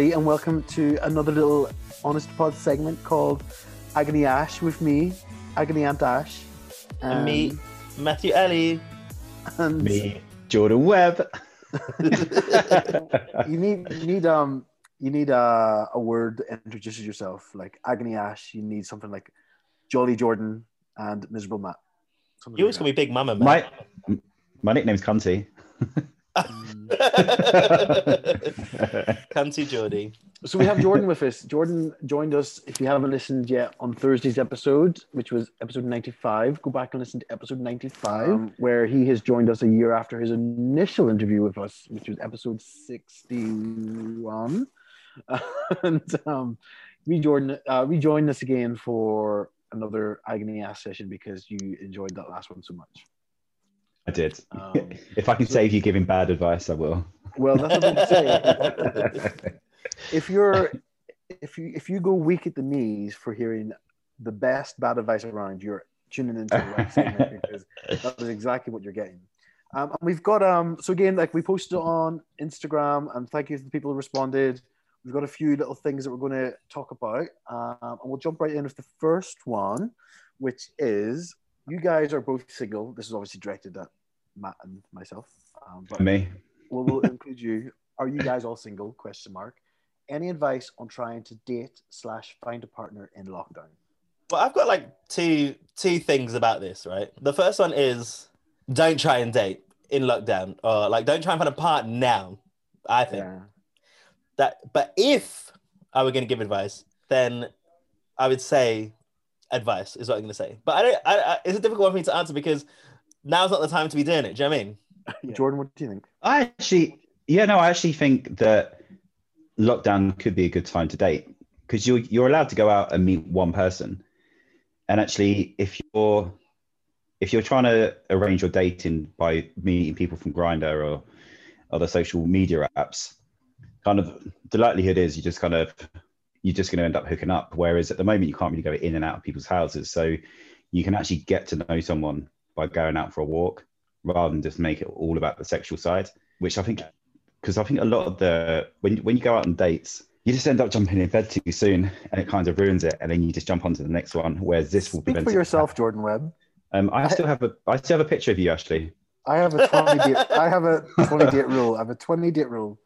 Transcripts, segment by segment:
everybody, and welcome to another little Honest Pod segment called Agony Ash with me, Agony Aunt Ash. And me, Matthew Ellie. And Me, Jordan Webb. you need you need um you need uh, a word that introduces yourself, like Agony Ash. You need something like Jolly Jordan and Miserable Matt. Something You always like call me Big Mama, man. my my nickname's Cunty. Cunty Geordie. So we have Jordan with us. Jordan joined us. If you haven't listened yet on Thursday's episode, which was episode 95, go back and listen to episode 95, where he has joined us a year after his initial interview with us, which was episode 61. And um, rejoin, uh, rejoin us again for another Agony Ass session because you enjoyed that last one so much. I did. Um, if I can save you giving bad advice, I will. Well, that's what I'm saying. if you're if you if you go weak at the knees for hearing the best bad advice around, you're tuning into the right segment because that is exactly what you're getting. Um, and we've got um so again like we posted on Instagram and thank you to the people who responded. We've got a few little things that we're going to talk about, um, and we'll jump right in with the first one, which is you guys are both single. This is obviously directed at Matt and myself, um, but Me. we'll, we'll include you. Are you guys all single? Question mark. Any advice on trying to date slash find a partner in lockdown? Well, I've got like two two things about this, right? The first one is don't try and date in lockdown, or like don't try and find a partner now. I think Yeah. that, but if I were going to give advice, then I would say advice is what I'm going to say. But I don't. I, I, it's a difficult one for me to answer because now's not the time to be doing it. Do you know what I mean? Yeah. Jordan, what do you think? I actually, yeah, no, I actually think that lockdown could be a good time to date because you're you're allowed to go out and meet one person, and actually, if you're if you're trying to arrange your dating by meeting people from Grindr or other social media apps, kind of the likelihood is you just kind of you're just going to end up hooking up. Whereas at the moment you can't really go in and out of people's houses, so you can actually get to know someone by going out for a walk rather than just make it all about the sexual side. Which I think, because I think a lot of the when when you go out on dates, you just end up jumping in bed too soon, and it kind of ruins it, and then you just jump onto the next one. Whereas this will Speak prevent for yourself, Jordan Webb. Um, I still have a I still have a picture of you actually. I have a 20 date, I have a 20 date rule. I have a 20 date rule.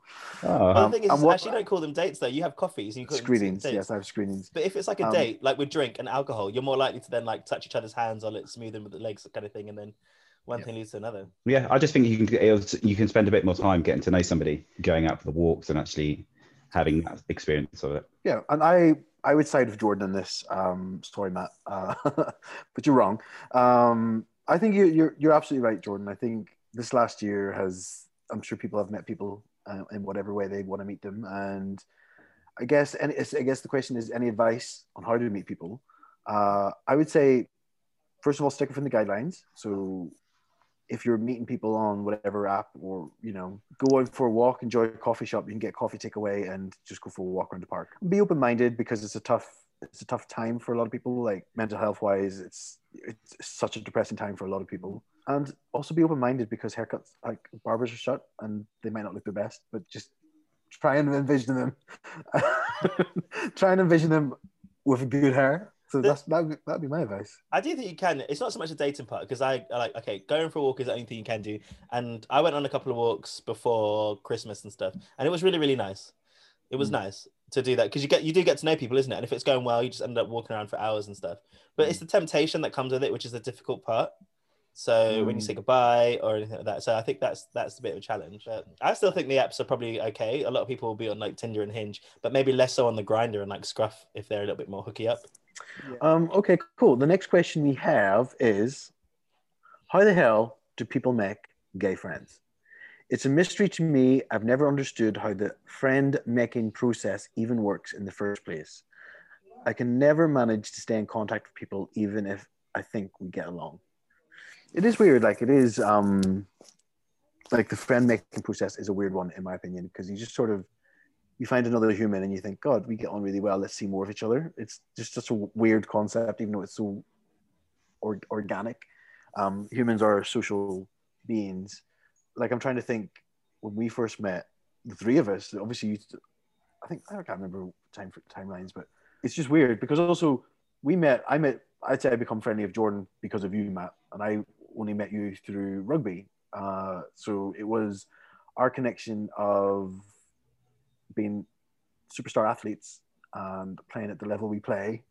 Oh, Um, the thing is, and what- actually, don't call them dates though. You have coffees. And you call them Screenings. dates. Yes, I have screenings. But if it's like a Um, date, like with drink and alcohol, you're more likely to then like touch each other's hands or like smooth them with the legs, kind of thing, and then one Yeah. thing leads to another. yeah, I just think you can you can spend a bit more time getting to know somebody, going out for the walks, and actually having that experience of it. Yeah, and I I would side with Jordan in this. Um, sorry, Matt, uh, but you're wrong. Um, I think you, you're you're absolutely right, Jordan. I think this last year has. I'm sure people have met people uh, in whatever way they want to meet them, and I guess and I guess the question is any advice on how to meet people. Uh, I would say, first of all, stick within the guidelines. So if you're meeting people on whatever app or you know go out for a walk enjoy a coffee shop you can get coffee takeaway and just go for a walk around the park be open-minded because it's a tough it's a tough time for a lot of people like mental health wise it's it's such a depressing time for a lot of people and also be open-minded because haircuts like barbers are shut and they might not look the best but just try and envision them try and envision them with good hair so that's that that'd be my advice I do think you can. It's not so much a dating part because I, I like okay, going for a walk is the only thing you can do. And I went on a couple of walks before Christmas and stuff, and it was really really nice. It was Mm. nice to do that because you get you do get to know people, isn't it? And if it's going well, you just end up walking around for hours and stuff. But it's the temptation that comes with it, which is the difficult part. So when you Mm. say goodbye or anything like that, so I think that's that's a bit of a challenge. But I still think the apps are probably okay. A lot of people will be on like Tinder and Hinge, but maybe less so on the Grindr and like Scruff if they're a little bit more hooky up. Um, okay, cool. The next question we have is How the hell do people make gay friends? It's a mystery to me. I've never understood how the friend making process even works in the first place. I can never manage to stay in contact with people, even if I think we get along. It is weird. Like, it is, um, like, the friend making process is a weird one, in my opinion, because you just sort of you find another human and you think, God, we get on really well. Let's see more of each other. It's just such a weird concept, even though it's so or- organic. Um, humans are social beings. Like I'm trying to think when we first met, the three of us. Obviously, you, I think I can't remember time for, timelines, but it's just weird because also we met. I met. I'd say I become friendly with Jordan because of you, Matt, and I only met you through rugby. Uh, so it was our connection of being superstar athletes and playing at the level we play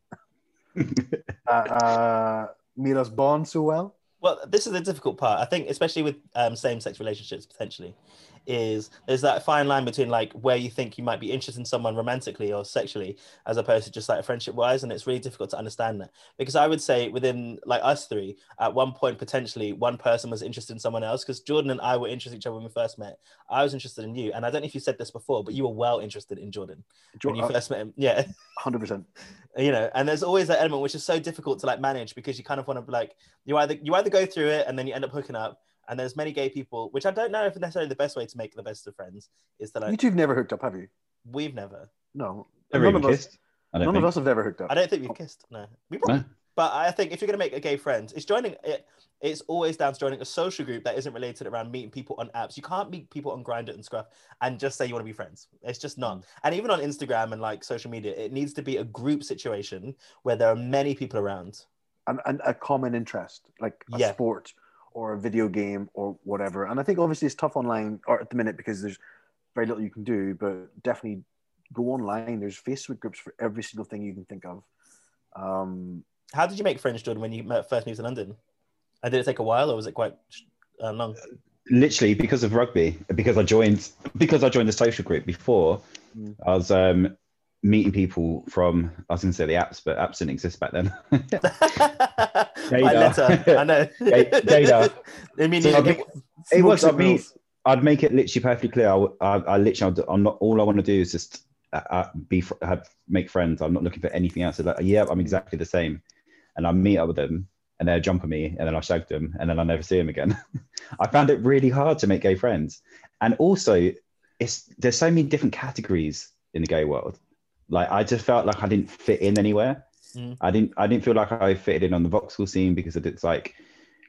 uh, uh, made us bond so well. Well, this is the difficult part. I think, especially with um, same-sex relationships, potentially, is there's that fine line between like where you think you might be interested in someone romantically or sexually as opposed to just like friendship wise and it's really difficult to understand that. Because i would say within like us three at one point potentially one person was interested in someone else because jordan and i were interested in each other when we first met. I was interested in you and i don't know if you said this before but you were well interested in jordan when you uh, first met him. Yeah. 100% you know and there's always that element which is so difficult to like manage because you kind of want to like you either you either go through it and then you end up hooking up and there's many gay people, which I don't know if necessarily the best way to make the best of friends is that like you two've never hooked up, have you? We've never. No, Never none of us. kissed. I None think. of us have ever hooked up. I don't think we've kissed. No, we probably. No. But I think if you're gonna make a gay friend, it's joining it. It's always down to joining a social group that isn't related around meeting people on apps. You can't meet people on Grindr and Scruff and just say you want to be friends. It's just not. Mm. And even on Instagram and like social media, it needs to be a group situation where there are many people around. and, and a common interest, like a Yeah. sport or a video game or whatever. And I think obviously it's tough online or at the minute because there's very little you can do, but definitely go online. There's Facebook groups for every single thing you can think of. Um, How did you make friends, Jordan, when you met, first moved to London? And did it take a while, or was it quite uh, long? literally because of rugby because i joined because i joined the social group before Mm. i was um meeting people from i was going to say the apps but apps didn't exist back then. My Data. letter, I know. Data. I mean, So you- I think- it smoke was I mean, signals. i'd make it literally perfectly clear. I, I, I literally i'm not all i want to do is just uh, uh, be have make friends. I'm not looking for anything else. Like yeah i'm exactly the same. And i meet up with them and they'll jump on me and then i shag them and then i'll never see them again. I found it really hard to make gay friends. And also it's there's so many different categories in the gay world like i just felt like i didn't fit in anywhere Mm. i didn't i didn't feel like i fitted in on the vauxhall scene because it's like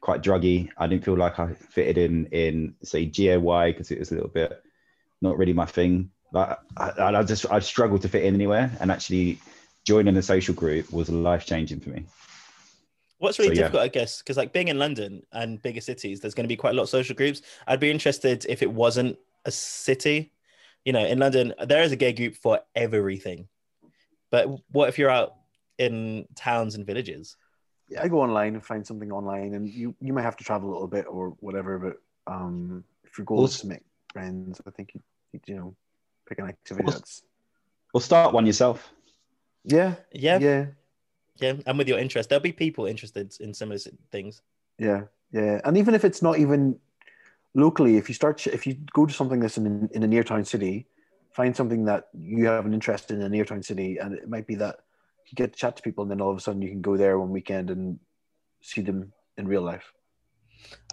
quite druggy i didn't feel like i fitted in in say gay because it was a little bit not really my thing like I, I just i struggled to fit in anywhere and actually joining a social group was life changing for me What's really So, yeah. difficult, I guess, because like being in London and bigger cities, there's going to be quite a lot of social groups. I'd be interested if it wasn't a city. You know, in London, there is a gay group for everything. But what if you're out in towns and villages? Yeah, I go online and find something online, and you you might have to travel a little bit or whatever. But um, if your goal is to make friends, I think you you, you know pick an activity Also- that's or start one yourself yeah Yeah, yeah, yeah And with your interest, there'll be people interested in similar s- things. yeah yeah. And even if it's not even locally, if you start if you go to something that's in in a near town city, find something that you have an interest in a near town city, and it might be that you get to chat to people, and then all of a sudden you can go there one weekend and see them in real life.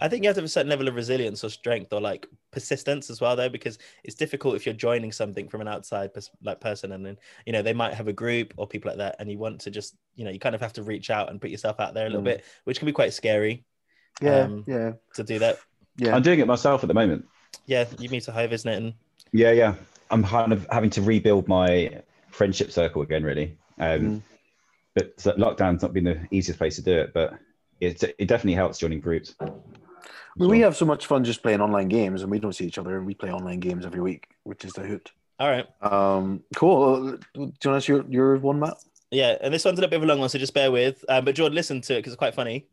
I think you have to have a certain level of resilience or strength or like persistence as well, though, because it's difficult if you're joining something from an outside pers- like person, and then you know they might have a group or people like that, and you want to just you know you kind of have to reach out and put yourself out there a little Mm. bit, which can be quite scary Yeah, Um, yeah, to do that. Yeah. i'm doing it myself at the moment Yeah, you meet a hive, isn't it? And Yeah, yeah. I'm kind of having to rebuild my friendship circle again, really. Um, Mm. But so lockdown's not been the easiest place to do it, but it, it definitely helps joining groups. I mean, we have so much fun just playing online games, and we don't see each other. And we play online games every week, which is the hoot. all right, Um, cool. Do you want to ask your, your one, Matt? yeah, and this one's a little bit of a long one, so just bear with. Um, but Jordan, listen to it because it's quite funny.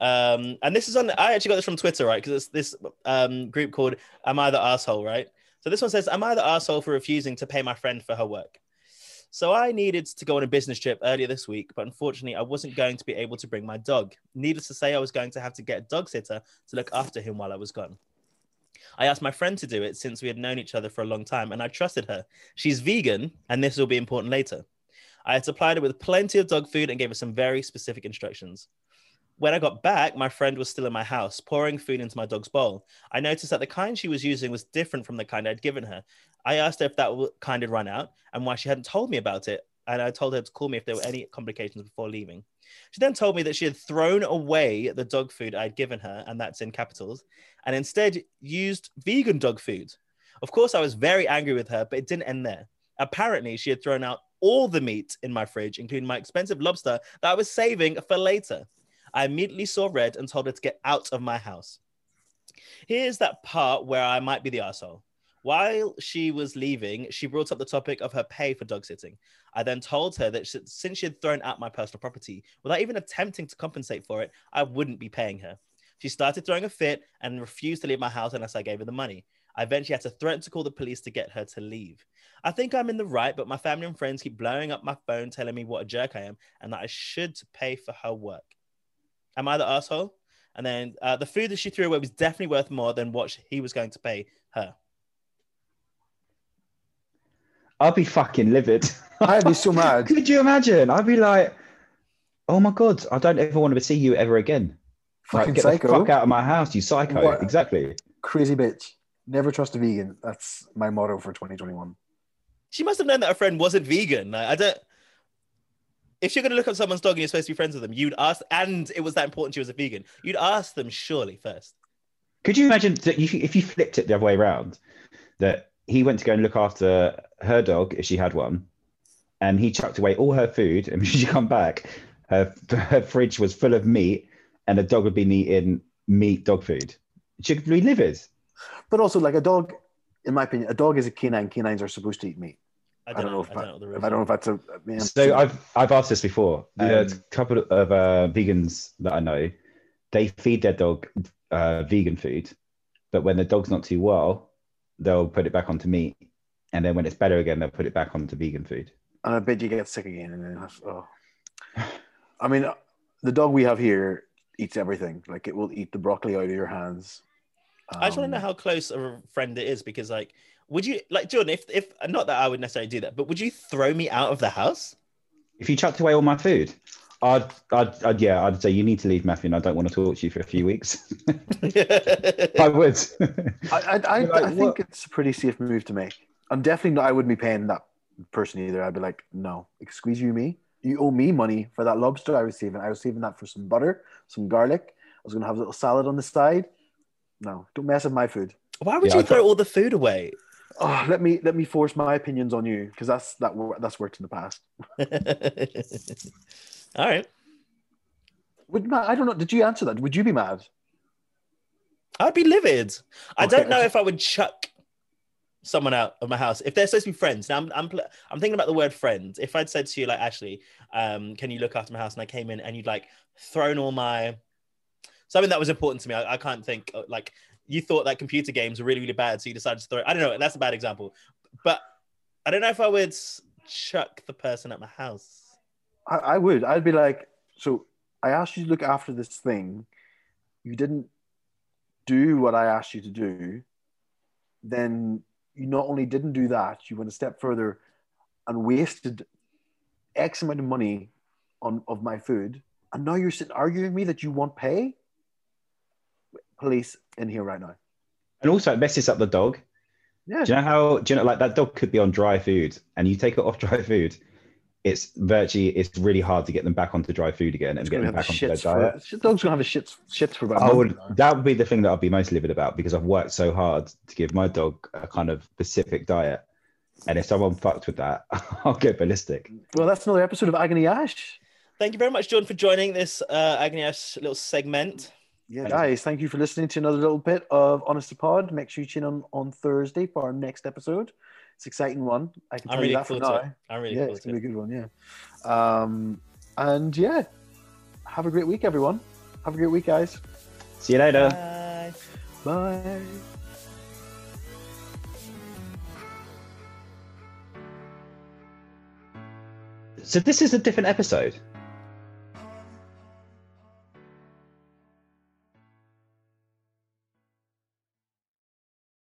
Um, and this is on. I actually got this from Twitter, right? Because it's this um group called "Am I the Asshole?" Right. So this one says, "Am I the asshole for refusing to pay my friend for her work?" So I needed to go on a business trip earlier this week, but unfortunately, I wasn't going to be able to bring my dog. Needless to say, I was going to have to get a dog sitter to look after him while I was gone. I asked my friend to do it since we had known each other for a long time, and I trusted her. She's vegan, and this will be important later. I had supplied her with plenty of dog food and gave her some very specific instructions. When I got back, my friend was still in my house, pouring food into my dog's bowl. I noticed that the kind she was using was different from the kind I'd given her. I asked her if that kind had run out and why she hadn't told me about it. And I told her to call me if there were any complications before leaving. She then told me that she had thrown away the dog food I'd given her, and that's in capitals, and instead used vegan dog food. Of course, I was very angry with her, but it didn't end there. Apparently, she had thrown out all the meat in my fridge, including my expensive lobster that I was saving for later. I immediately saw red and told her to get out of my house. Here's that part where I might be the asshole. While she was leaving, she brought up the topic of her pay for dog sitting. I then told her that since she had thrown out my personal property without even attempting to compensate for it, I wouldn't be paying her. She started throwing a fit and refused to leave my house unless I gave her the money. I eventually had to threaten to call the police to get her to leave. I think I'm in the right, but my family and friends keep blowing up my phone telling me what a jerk I am and that I should pay for her work. Am I the asshole? And then uh, the food that she threw away was definitely worth more than what he was going to pay her. I'd be fucking livid. I'd be so mad. Could you imagine? I'd be like, oh my god, I don't ever want to see you ever again. Like, Fucking get psycho. the fuck out of my house, you psycho. What? Exactly. Crazy bitch. Never trust a vegan. That's my motto for 2021. She must have known that her friend wasn't vegan. Like, I don't. If you're going to look at someone's dog and you're supposed to be friends with them, you'd ask, and it was that important she was a vegan, you'd ask them surely first. Could you imagine that if you, if you flipped it the other way around, that he went to go and look after her dog if she had one, and he chucked away all her food, and when she come back, her her fridge was full of meat, and the dog had been eating meat dog food. She could be livid. But also, like a dog, in my opinion, a dog is a canine. Canines are supposed to eat meat. I don't, know, if I don't know what the real I don't know if that's a. I mean, So I've I've asked this before. There's Um, a couple of uh, vegans that I know. They feed their dog uh, vegan food, but when the dog's not too well, they'll put it back onto meat, and then when it's better again, they'll put it back onto vegan food. and I bet you get sick again. And then, have- oh. I mean, the dog we have here eats everything. Like it will eat the broccoli out of your hands. I just want to Um, know how close a friend it is because, like, would you like Jordan? If if not that I would necessarily do that, but would you throw me out of the house? If you chucked away all my food, I'd, I'd, I'd yeah, I'd say you need to leave, Matthew, and I don't want to talk to you for a few weeks. I would. I, I, I, like, I think what? it's a pretty safe move to make. I'm definitely not. I wouldn't be paying that person either. I'd be like, no, excuse you, me. You owe me money for that lobster I was saving. I was saving that for some butter, some garlic. I was gonna have a little salad on the side. No, don't mess with my food. Why would Yeah, you I throw thought- all the food away? Oh, let me let me force my opinions on you because that's that that's worked in the past. all right, Would I don't know. Did you answer that? Would you be mad? I'd be livid. I don't know if I would chuck someone out of my house if they're supposed to be friends. Now I'm I'm, I'm thinking about the word friends. If I'd said to you like Ashley, um, can you look after my house? And I came in and you'd like thrown all my something that was important to me. I, I can't think uh, like you thought that computer games were really really bad, so you decided to throw. It. I don't know. That's a bad example, but I don't know if I would chuck the person at my house. I, I would. I'd be like, so I asked you to look after this thing. You didn't do what I asked you to do. Then you not only didn't do that, you went a step further and wasted X amount of money on of my food. And now you're sitting arguing with me that you want pay? Police in here right now. and also, it messes up the dog. Yeah. Do you know how? Do you know like that dog could be on dry food, and you take it off dry food, it's virtually it's really hard to get them back onto dry food again and get them have back onto their diet. for, dog's gonna have a shits shits for about a I month would. now. That would be the thing that I'd be most livid about because I've worked so hard to give my dog a kind of specific diet, and if someone fucked with that, I'll go ballistic. Well, that's another episode of Agony Ash. Thank you very much, John, for joining this uh, Ash little segment. Yeah, guys, thank you for listening to another little bit of Honest to Pod. Make sure you tune in on Thursday for our next episode. It's an exciting one. I can I'm tell really you looking that for forward now. it. I'm really yeah, looking it's gonna to be a good one. Yeah. Um, and yeah, have a great week, everyone. Have a great week, guys. See you later. Bye. Bye. So this is a different episode.